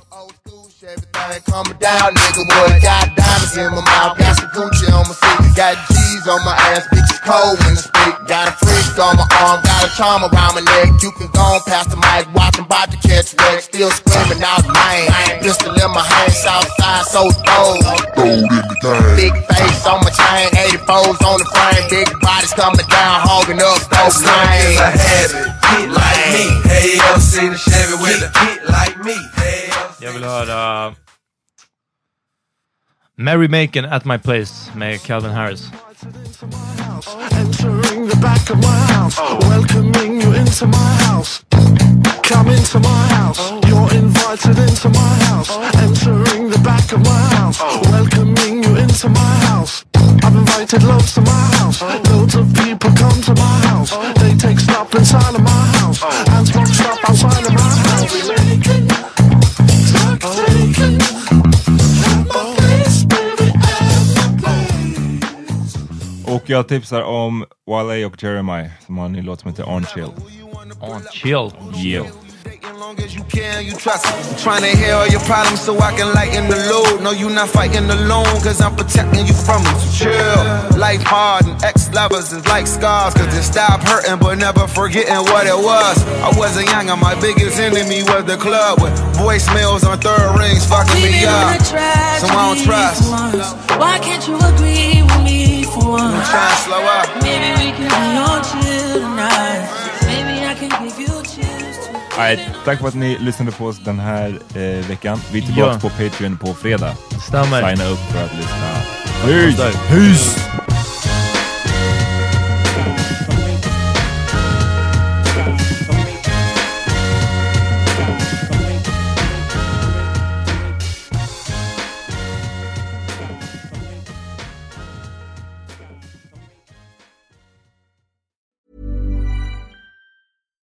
Everything coming down, nigga. What got diamonds in my mouth, got some Gucci on my feet, got G's on my ass, bitch it's cold when I speak. Got a freak on my arm, got a charm around my neck. You can go on past the mic, watching about to catch wreck. Still screaming out, man. Pistol in my hand, south side, so throw. Big face on my chain, 84s on the frame. Big bodies coming down, hogging up those lanes. a habit. Get like me. Hey, you ever seen a Chevy with a get like me? Hey, you ever Jag vill höra Mary Macon at my place med Calvin Harris. Entering the back of my house, welcoming you into my house. Come into my house, you're invited into my house. Entering the back of my house, welcoming you into my house. I've invited loads to my house, loads of people come to my house. They take stop inside of my house, and smoke stop outside of my house. Och jag tipsar om Wale och Jeremiah som har en ny låt som heter On Chill. On chill. Yeah. Long as you can, you trust me. Trying to hear all your problems so I can lighten the load. No, you not fighting alone, cause I'm protecting you from it. So chill. Life hard and ex lovers is like scars, cause they stop hurting but never forgetting what it was. I wasn't young and my biggest enemy was the club with voicemails on third rings fucking me up. So I don't trust. Why can't you agree with me for I'm once? trying to slow up. Maybe we can be on chill tonight. Nej, tack för att ni lyssnade på oss den här eh, veckan. Vi är tillbaka Ja. på Patreon på fredag. Stämmer. Signa upp för att lyssna. Peace! Peace!